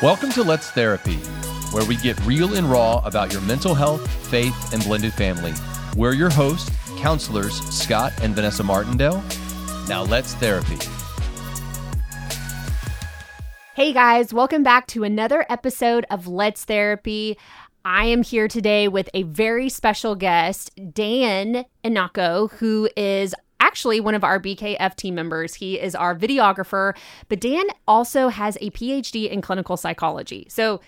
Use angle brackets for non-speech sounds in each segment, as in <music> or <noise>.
Welcome to Let's Therapy, where we get real and raw about your mental health, faith, and blended family. We're your hosts, counselors Scott and Vanessa Martindale. Now let's therapy. Hey guys, welcome back to another episode of Let's Therapy. I am here today with a very special guest, Dan Ennaco, who is actually one of our BKF team members. He is our videographer, but Dan also has a PhD in clinical psychology. So,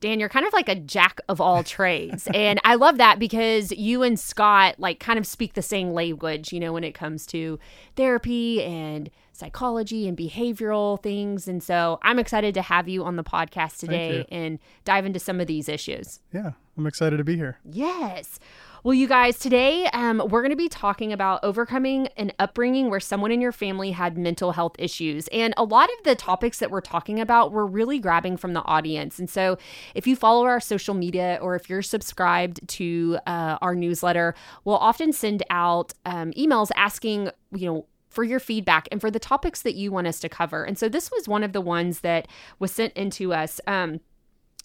Dan, you're kind of like a jack of all <laughs> trades. and I love that because you and Scott like kind of speak the same language, you know, when it comes to therapy and psychology and behavioral things. And so I'm excited to have you on the podcast today and dive into some of these issues. Yeah, I'm excited to be here. Yes. Well, you guys, today um, we're going to be talking about overcoming an upbringing where someone in your family had mental health issues. And a lot of the topics that we're talking about, we're really grabbing from the audience. And so if you follow our social media or if you're subscribed to uh, our newsletter, we'll often send out um, emails asking, you know, for your feedback and for the topics that you want us to cover. And so this was one of the ones that was sent into us. Um,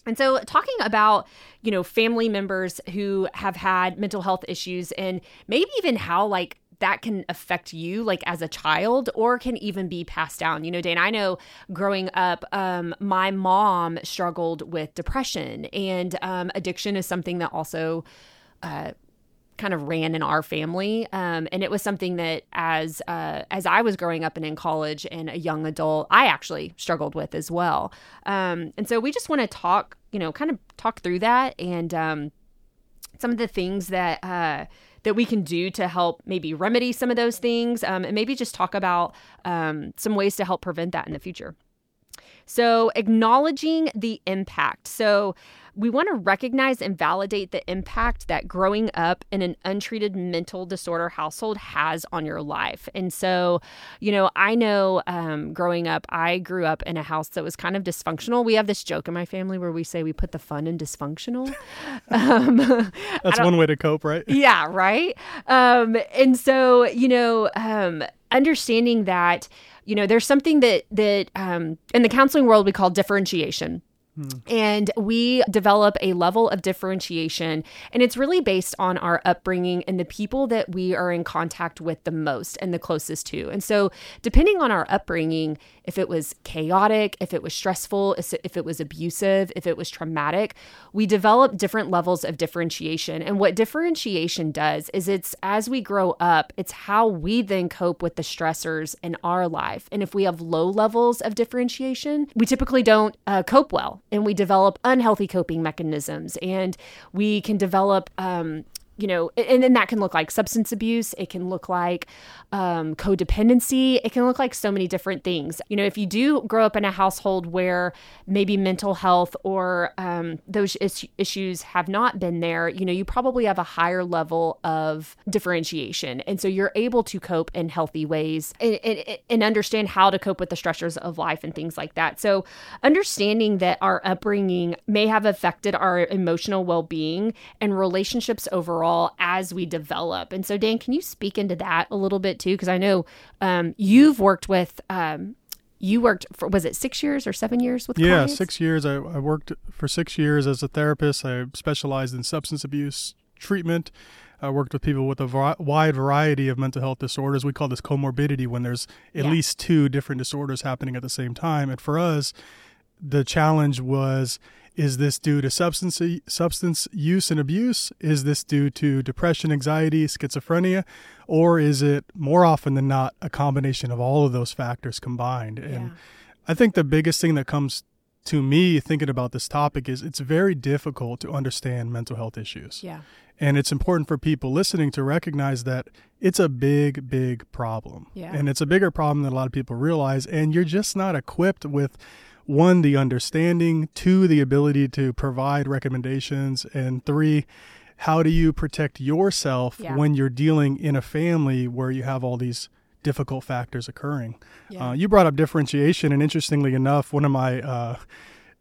and so, talking about, you know, family members who have had mental health issues and maybe even how, like, that can affect you like as a child or can even be passed down. You know Dan i know growing up um, my mom struggled with depression and um, addiction is something that also uh, kind of ran in our family um, and it was something that as uh, as i was growing up and in college and a young adult i actually struggled with as well. Um, and so we just want to talk you know kind of talk through that and um, some of the things that uh, that we can do to help maybe remedy some of those things um, and maybe just talk about um, some ways to help prevent that in the future. So acknowledging the impact. So we want to recognize and validate the impact that growing up in an untreated mental disorder household has on your life. And so, you know, I know um, growing up, I grew up in a house that was kind of dysfunctional. We have this joke in my family where we say we put the fun in dysfunctional. <laughs> um, <laughs> That's one way to cope, right? <laughs> Yeah, right. Um, and so, you know, um, understanding that you know there's something that that um, in the counseling world we call differentiation and we develop a level of differentiation, and it's really based on our upbringing and the people that we are in contact with the most and the closest to. And so, depending on our upbringing, if it was chaotic, if it was stressful, if it was abusive, if it was traumatic, we develop different levels of differentiation. And what differentiation does is it's as we grow up, it's how we then cope with the stressors in our life. And if we have low levels of differentiation, we typically don't uh, cope well and we develop unhealthy coping mechanisms. And we can develop um, you know, and then that can look like substance abuse. It can look like um, codependency. It can look like so many different things. You know, if you do grow up in a household where maybe mental health or um, those is- issues have not been there, you know, you probably have a higher level of differentiation. And so you're able to cope in healthy ways and, and, and understand how to cope with the stressors of life and things like that. So understanding that our upbringing may have affected our emotional well being and relationships overall overall as we develop. And so, Dan, can you speak into that a little bit too? Because I know um, you've worked with. Um, you worked for was it six years or seven years with yeah clients? six years I, I worked for six years as a therapist i specialized in substance abuse treatment I worked with people with a wide variety of mental health disorders. We call this comorbidity when there's at Yeah. least two different disorders happening at the same time. And for us, the challenge was is this due to substance substance use and abuse is this due to depression anxiety schizophrenia or is it more often than not a combination of all of those factors combined and i think the biggest thing that comes to me thinking about this topic is it's very difficult to understand mental health issues Yeah. and it's important for people listening to recognize that it's a big, big problem. Yeah. And it's a bigger problem than a lot of people realize. And you're just not equipped with one, the understanding, two, the ability to provide recommendations, and three, how do you protect yourself Yeah. when you're dealing in a family where you have all these difficult factors occurring? Yeah. Uh, you brought up differentiation, and interestingly enough, one of my uh,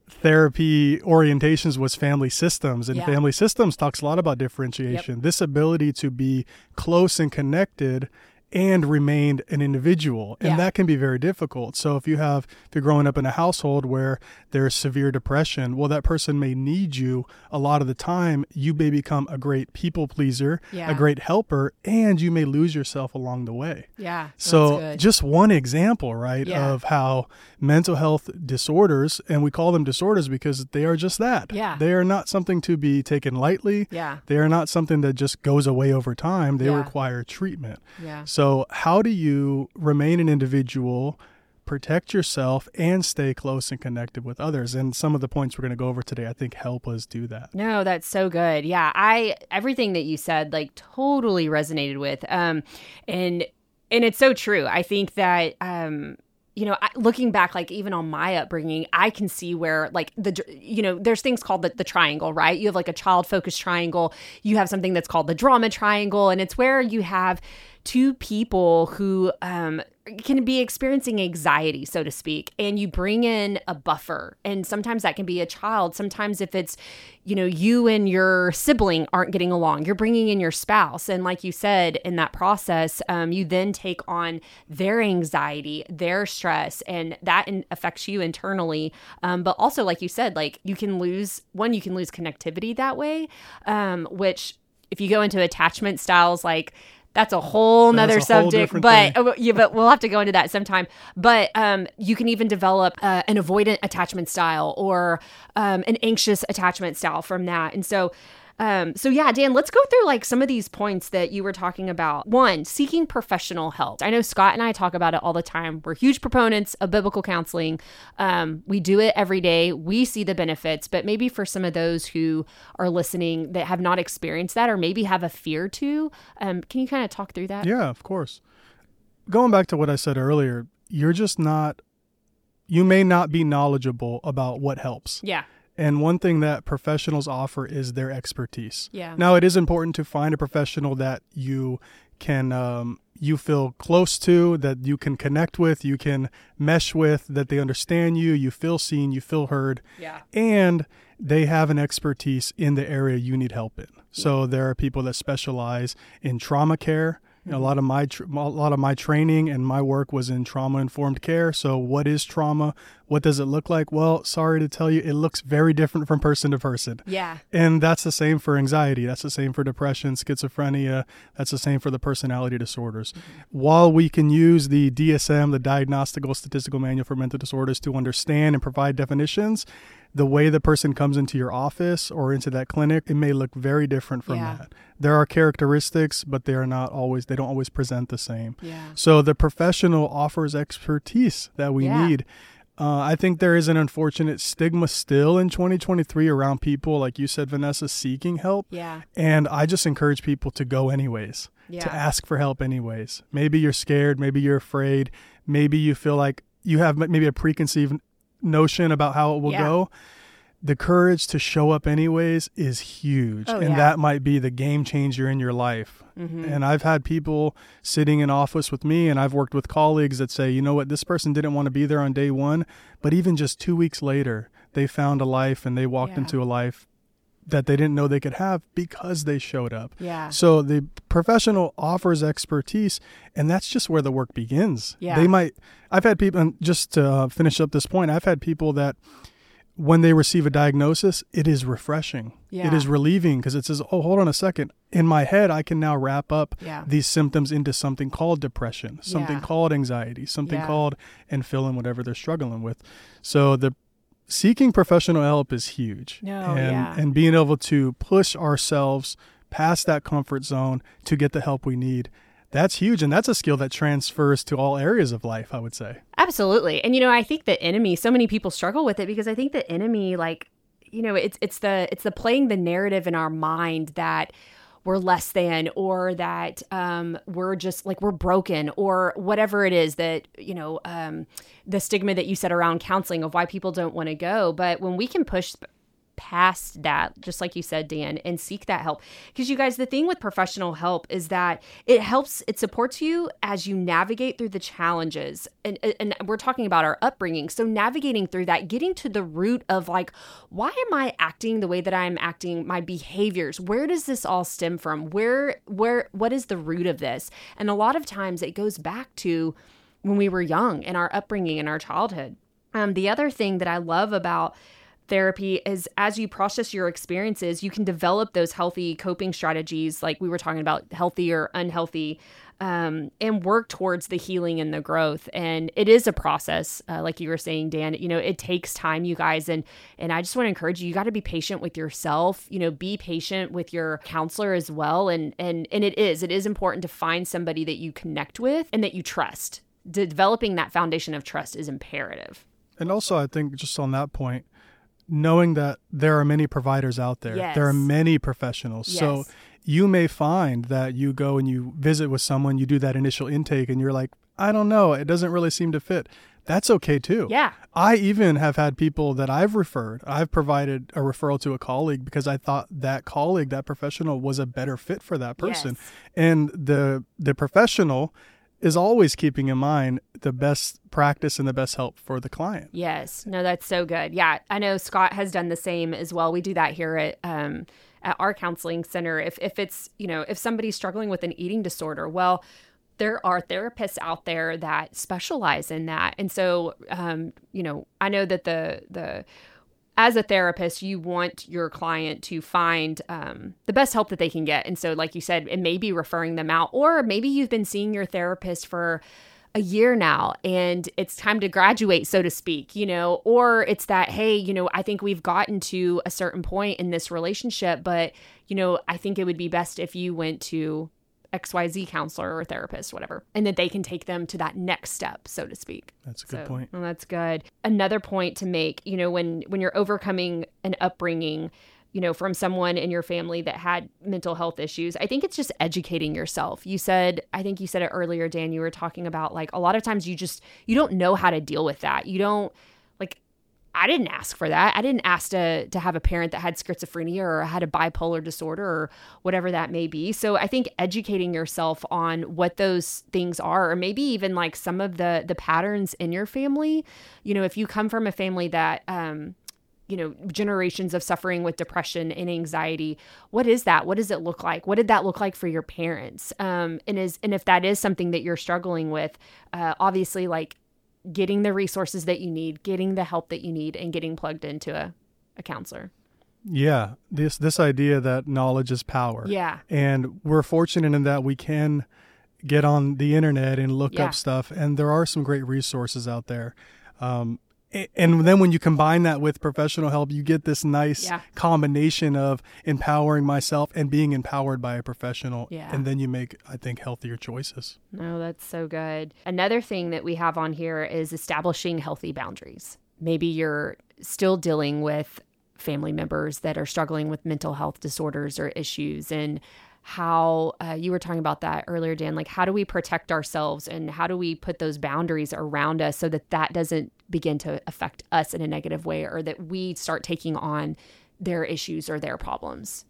therapy orientations was family systems and Yeah. family systems talks a lot about differentiation this ability to be close and connected and remained an individual. And Yeah. that can be very difficult. So if you have, if you're growing up in a household where there's severe depression, well, that person may need you a lot of the time. You may become a great people pleaser, Yeah. a great helper, and you may lose yourself along the way. Yeah. So, just one example, right, Yeah. of how mental health disorders, and we call them disorders because they are just that. Yeah. They are not something to be taken lightly. Yeah. They are not something that just goes away over time. They require treatment. Yeah. So, how do you remain an individual, protect yourself, and stay close and connected with others? And some of the points we're going to go over today, I think, help us do that. No, that's so good. Yeah, I everything that you said like totally resonated with. Um and and it's so true. I think that um you know, I, looking back, like even on my upbringing, I can see where, like, the, you know, there's things called the, the triangle, right? You have like a child focused triangle. You have something that's called the drama triangle. And it's where you have two people who um, can be experiencing anxiety, so to speak, and you bring in a buffer. And sometimes that can be a child. Sometimes if it's, you know, you and your sibling aren't getting along, you're bringing in your spouse. And like you said, in that process, um, you then take on their anxiety, their stress, and that in- affects you internally. Um, but also, like you said, like you can lose one, you can lose connectivity that way, um, which if you go into attachment styles, like that's a whole nother a whole subject different but thing. uh, yeah but we'll have to go into that sometime but um you can even develop uh, an avoidant attachment style or um, an anxious attachment style from that and so um, so yeah, Dan, let's go through like some of these points that you were talking about. One, seeking professional help. I know Scott and I talk about it all the time. We're huge proponents of biblical counseling. Um, we do it every day. We see the benefits, but maybe for some of those who are listening that have not experienced that or maybe have a fear to, um, can you kind of talk through that? Yeah, of course. Going back to what I said earlier, you're just not, you may not be knowledgeable about what helps. Yeah. And one thing that professionals offer is their expertise. Yeah. Now, it is important to find a professional that you can um, you feel close to, that you can connect with, you can mesh with, that they understand you, you feel seen, you feel heard, Yeah. and they have an expertise in the area you need help in. So there are people that specialize in trauma care. You know, a lot of my tr- a lot of my training and my work was in trauma informed care. So what is trauma? What does it look like? Well, sorry to tell you, it looks very different from person to person. Yeah. And that's the same for anxiety. That's the same for depression, schizophrenia. That's the same for the personality disorders. Mm-hmm. While we can use the DSM, the Diagnostical Statistical Manual for Mental Disorders, to understand and provide definitions, the way the person comes into your office or into that clinic, it may look very different from Yeah. that. There are characteristics, but they are not always, they don't always present the same. Yeah. So the professional offers expertise that we Yeah. need. Uh, I think there is an unfortunate stigma still in 2023 around people, like you said, Vanessa, seeking help. Yeah. And I just encourage people to go anyways, Yeah. to ask for help anyways. Maybe you're scared, maybe you're afraid, maybe you feel like you have maybe a preconceived notion about how it will Yeah. go. The courage to show up anyways is huge. Oh, and yeah. that might be the game changer in your life. Mm-hmm. And I've had people sitting in office with me, and I've worked with colleagues that say, you know what, this person didn't want to be there on day one, but even just two weeks later, they found a life and they walked Yeah. into a life that they didn't know they could have because they showed up. Yeah. So the professional offers expertise, and that's just where the work begins. Yeah. They might, I've had people, and just to uh, finish up this point, I've had people that when they receive a diagnosis, it is refreshing. It Yeah. is relieving because it says, oh, hold on a second. In my head, I can now wrap up Yeah. these symptoms into something called depression, something Yeah. called anxiety, something called, and fill in whatever they're struggling with. So the seeking professional help is huge. No, and, yeah. and being able to push ourselves past that comfort zone to get the help we need. That's huge. And that's a skill that transfers to all areas of life, I would say. Absolutely. And you know, I think the enemy, so many people struggle with it because I think the enemy like, you know, it's it's the it's the playing the narrative in our mind that we're less than or that um, we're just like we're broken or whatever it is that you know um, the stigma that you said around counseling of why people don't want to go. But when we can push past that, just like you said, Dan, and seek that help. Because you guys, the thing with professional help is that it helps, it supports you as you navigate through the challenges. And, and we're talking about our upbringing. So navigating through that, getting to the root of like, why am I acting the way that I'm acting, my behaviors? Where does this all stem from? Where, where, what is the root of this? And a lot of times it goes back to when we were young and our upbringing and our childhood. Um, the other thing that I love about therapy is as you process your experiences, you can develop those healthy coping strategies, like we were talking about, healthy or unhealthy, um, and work towards the healing and the growth. And it is a process, uh, like you were saying, Dan. You know, it takes time, you guys, and and I just want to encourage you. You got to be patient with yourself. You know, be patient with your counselor as well. And and and it is it is important to find somebody that you connect with and that you trust. Developing that foundation of trust is imperative. And also, I think just on that point, knowing that there are many providers out there, Yes. there are many professionals. So you may find that you go and you visit with someone, you do that initial intake, and you're like, I don't know, it doesn't really seem to fit. That's okay too. Yeah. I even have had people that I've referred, I've provided a referral to a colleague because I thought that colleague, that professional was a better fit for that person. Yes. And the the professional is always keeping in mind the best practice and the best help for the client. Yes. No, that's so good. Yeah. I know Scott has done the same as well. We do that here at um at our counseling center. If if it's, you know, if somebody's struggling with an eating disorder, well, there are therapists out there that specialize in that. And so um, you know, I know that the the as a therapist, you want your client to find um, the best help that they can get. And so, like you said, it may be referring them out, or maybe you've been seeing your therapist for a year now and it's time to graduate, so to speak, you know, or it's that, hey, you know, I think we've gotten to a certain point in this relationship, but, you know, I think it would be best if you went to XYZ counselor or therapist, whatever, and that they can take them to that next step, so to speak. That's a good So, point. Well, that's good. Another point to make, you know, when when you're overcoming an upbringing, you know, from someone in your family that had mental health issues, I think it's just educating yourself. You said, I think you said it earlier, Dan, you were talking about like a lot of times you just you don't know how to deal with that. You don't I didn't ask for that. I didn't ask to to have a parent that had schizophrenia or had a bipolar disorder or whatever that may be. So I think educating yourself on what those things are, or maybe even like some of the the patterns in your family. You know, if you come from a family that um, you know generations of suffering with depression and anxiety what is that what does it look like what did that look like for your parents um and is and if that is something that you're struggling with uh obviously like getting the resources that you need getting the help that you need and getting plugged into a, a counselor Yeah, this this idea that knowledge is power. yeah And we're fortunate in that we can get on the internet and look Yeah. up stuff, and there are some great resources out there. Um, and then when you combine that with professional help, you get this nice Yeah. combination of empowering myself and being empowered by a professional. Yeah. And then you make, I think, healthier choices. No, that's so good. Another thing that we have on here is establishing healthy boundaries. Maybe you're still dealing with family members that are struggling with mental health disorders or issues and how uh, you were talking about that earlier dan like how do we protect ourselves and how do we put those boundaries around us so that that doesn't begin to affect us in a negative way or that we start taking on their issues or their problems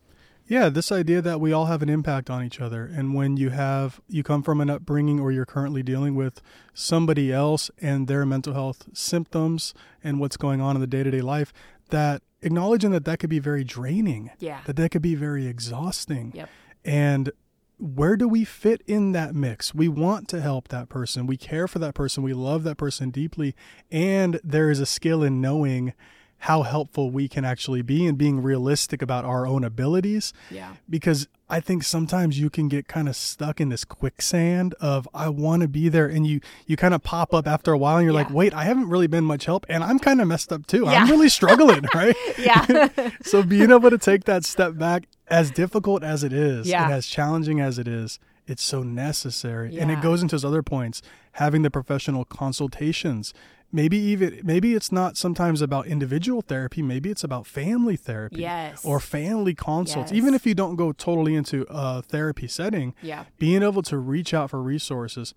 Yeah, this idea that we all have an impact on each other. And when you have, you come from an upbringing or you're currently dealing with somebody else and their mental health symptoms and what's going on in the day to day life, that acknowledging that that could be very draining, yeah that that could be very exhausting. Yep. And where do we fit in that mix? We want to help that person. We care for that person. We love that person deeply. And there is a skill in knowing how helpful we can actually be and being realistic about our own abilities. Yeah. Because I think sometimes you can get kind of stuck in this quicksand of I want to be there and you you kind of pop up after a while and you're like wait I haven't really been much help and I'm kind of messed up too. Yeah. I'm really struggling <laughs> right? Yeah. <laughs> So being able to take that step back as difficult as it is Yeah. and as challenging as it is it's so necessary. And it goes into those other points having the professional consultations maybe even maybe it's not sometimes about individual therapy maybe it's about family therapy Yes. or family consults Yes. even if you don't go totally into a therapy setting yeah being able to reach out for resources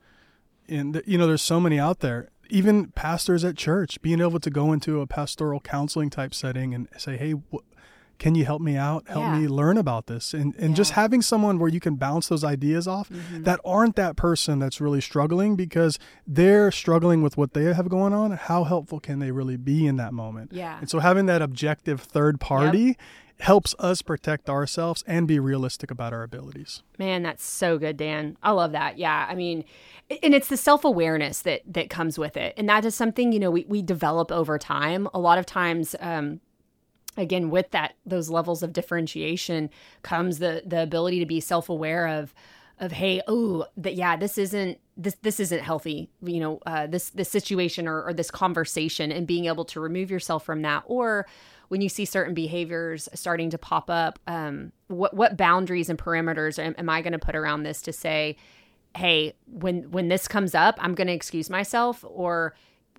and you know there's so many out there even pastors at church being able to go into a pastoral counseling type setting and say hey wh- can you help me out? Help Yeah. me learn about this. And and just having someone where you can bounce those ideas off Mm-hmm. that aren't that person that's really struggling because they're struggling with what they have going on. How helpful can they really be in that moment? Yeah. And so having that objective third party helps us protect ourselves and be realistic about our abilities. Man, that's so good, Dan. I love that. Yeah. I mean, and it's the self-awareness that that comes with it. And that is something, you know, we, we develop over time. A lot of times, um, again, with that those levels of differentiation comes the the ability to be self-aware of of hey, oh, that yeah, this isn't this this isn't healthy, you know, uh, this this situation or, or this conversation and being able to remove yourself from that. Or when you see certain behaviors starting to pop up, um, what what boundaries and parameters am, am I going to put around this to say, hey, when when this comes up, I'm going to excuse myself, or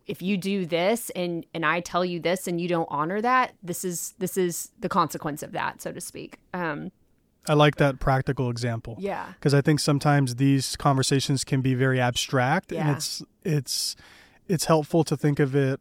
if you do this and and I tell you this and you don't honor that, this is this is the consequence of that, so to speak. Um, I like that practical example. yeah, because I think sometimes these conversations can be very abstract, and it's it's it's helpful to think of it.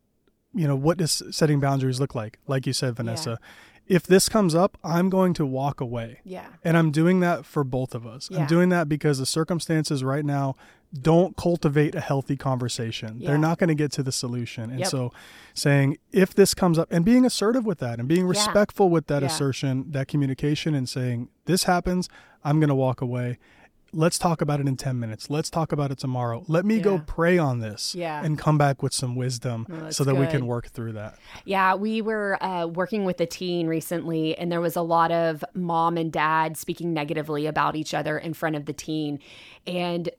You know, what does setting boundaries look like? Like you said, Vanessa, if this comes up, I'm going to walk away, yeah, and I'm doing that for both of us. Yeah. I'm doing that because the circumstances right now don't cultivate a healthy conversation. Yeah. They're not going to get to the solution, and Yep. so saying if this comes up and being assertive with that and being respectful with that Yeah. assertion, that communication, and saying this happens, I'm going to walk away. Let's talk about it in 10 minutes. Let's talk about it tomorrow. Let me go pray on this Yeah. and come back with some wisdom Oh, that's so that we can work through that. Yeah, we were uh, working with a teen recently, and there was a lot of mom and dad speaking negatively about each other in front of the teen. And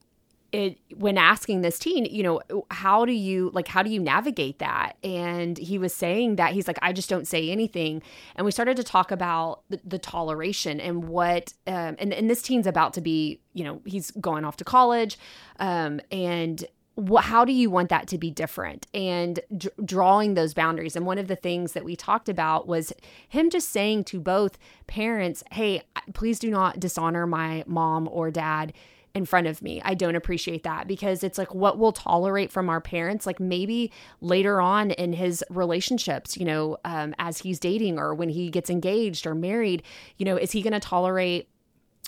it when asking this teen, you know, how do you like how do you navigate that? And he was saying that he's like, I just don't say anything. And we started to talk about the, the toleration and what um, and and this teen's about to be, you know, he's going off to college, um, and how do you want that to be different and d- drawing those boundaries and one of the things that we talked about was him just saying to both parents hey please do not dishonor my mom or dad in front of me. I don't appreciate that because it's like what we'll tolerate from our parents like maybe later on in his relationships you know um, as he's dating or when he gets engaged or married you know is he going to tolerate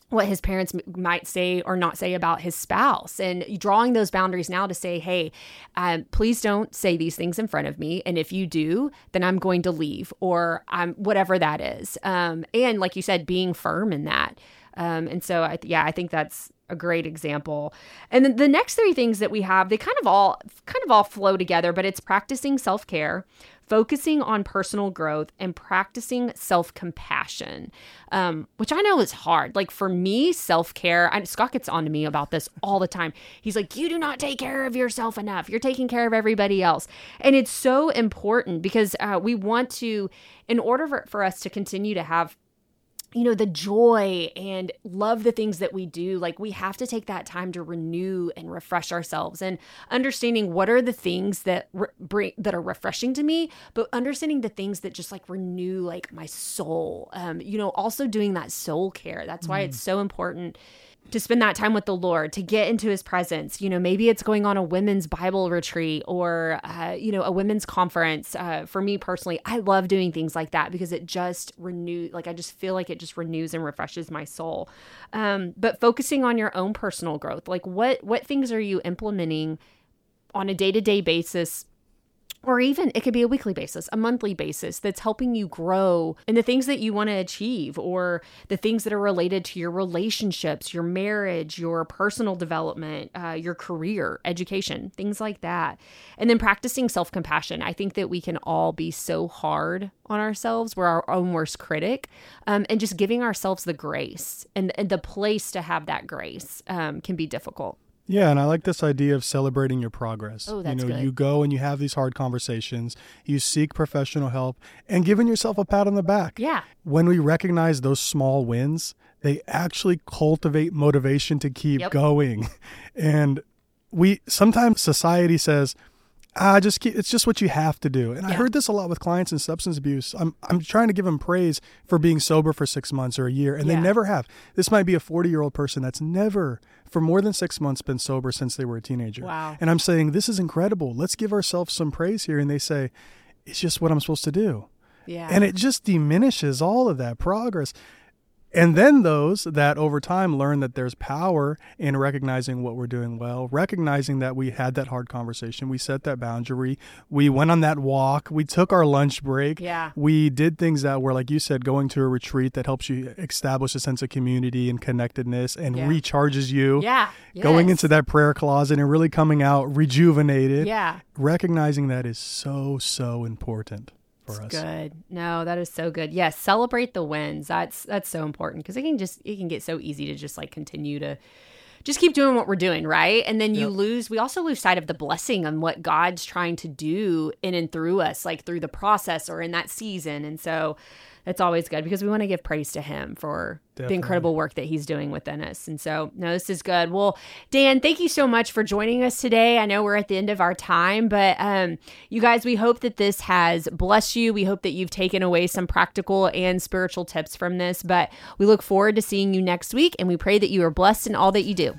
what his parents might say or not say about his spouse? And drawing those boundaries now to say hey um, please don't say these things in front of me. And if you do then i'm going to leave or i'm whatever that is. Um, and like you said being firm in that. Um, and so I, yeah i think that's a great example and then the next three things that we have they kind of all kind of all flow together but it's practicing self-care focusing on personal growth and practicing self compassion, um, which I know is hard. Like for me, self care, and Scott gets on to me about this all the time. He's like, You do not take care of yourself enough. You're taking care of everybody else. And it's so important because uh, we want to, in order for, for us to continue to have you know the joy and love the things that we do like we have to take that time to renew and refresh ourselves and understanding what are the things that re- bring that are refreshing to me but understanding the things that just like renew like my soul um you know also doing that soul care that's why it's so important to spend that time with the Lord, to get into his presence. You know, maybe it's going on a women's Bible retreat or, uh, you know, a women's conference. Uh, for me personally, I love doing things like that because it just renew, like, I just feel like it just renews and refreshes my soul. Um, but focusing on your own personal growth, like what, what things are you implementing on a day to day basis or even it could be a weekly basis, a monthly basis that's helping you grow in the things that you want to achieve or the things that are related to your relationships, your marriage, your personal development, uh, your career, education, things like that. And then practicing self compassion. I think that we can all be so hard on ourselves. We're our own worst critic. Um, and just giving ourselves the grace and, and the place to have that grace um, can be difficult. Yeah, and I like this idea of celebrating your progress. Oh, that's you know, good. you go and you have these hard conversations, you seek professional help, and giving yourself a pat on the back. Yeah. When we recognize those small wins, they actually cultivate motivation to keep Yep. going. <laughs> And we sometimes society says, ah, just keep, it's just what you have to do. And I heard this a lot with clients in substance abuse. I'm I'm trying to give them praise for being sober for six months or a year, and Yeah. they never have. This might be a 40 year old person that's never for more than six months been sober since they were a teenager. Wow. And I'm saying this is incredible. Let's give ourselves some praise here. And they say, it's just what I'm supposed to do. Yeah. And it just diminishes all of that progress. And then those that over time learn that there's power in recognizing what we're doing well, recognizing that we had that hard conversation, we set that boundary, we went on that walk, we took our lunch break, Yeah. we did things that were, like you said, going to a retreat that helps you establish a sense of community and connectedness and Yeah. recharges you. Yeah. Going into that prayer closet and really coming out rejuvenated. Yeah. Recognizing that is so, so important for us. Good. No, that is so good. Yes, celebrate the wins. That's that's so important because it can just it can get so easy to just like continue to just keep doing what we're doing, right? And then you Yep. lose we also lose sight of the blessing on what God's trying to do in and through us, like through the process or in that season. And so it's always good because we want to give praise to him for the incredible work that he's doing within us. And so, no, this is good. Well, Dan, thank you so much for joining us today. I know we're at the end of our time, but um, you guys, we hope that this has blessed you. We hope that you've taken away some practical and spiritual tips from this, but we look forward to seeing you next week and we pray that you are blessed in all that you do.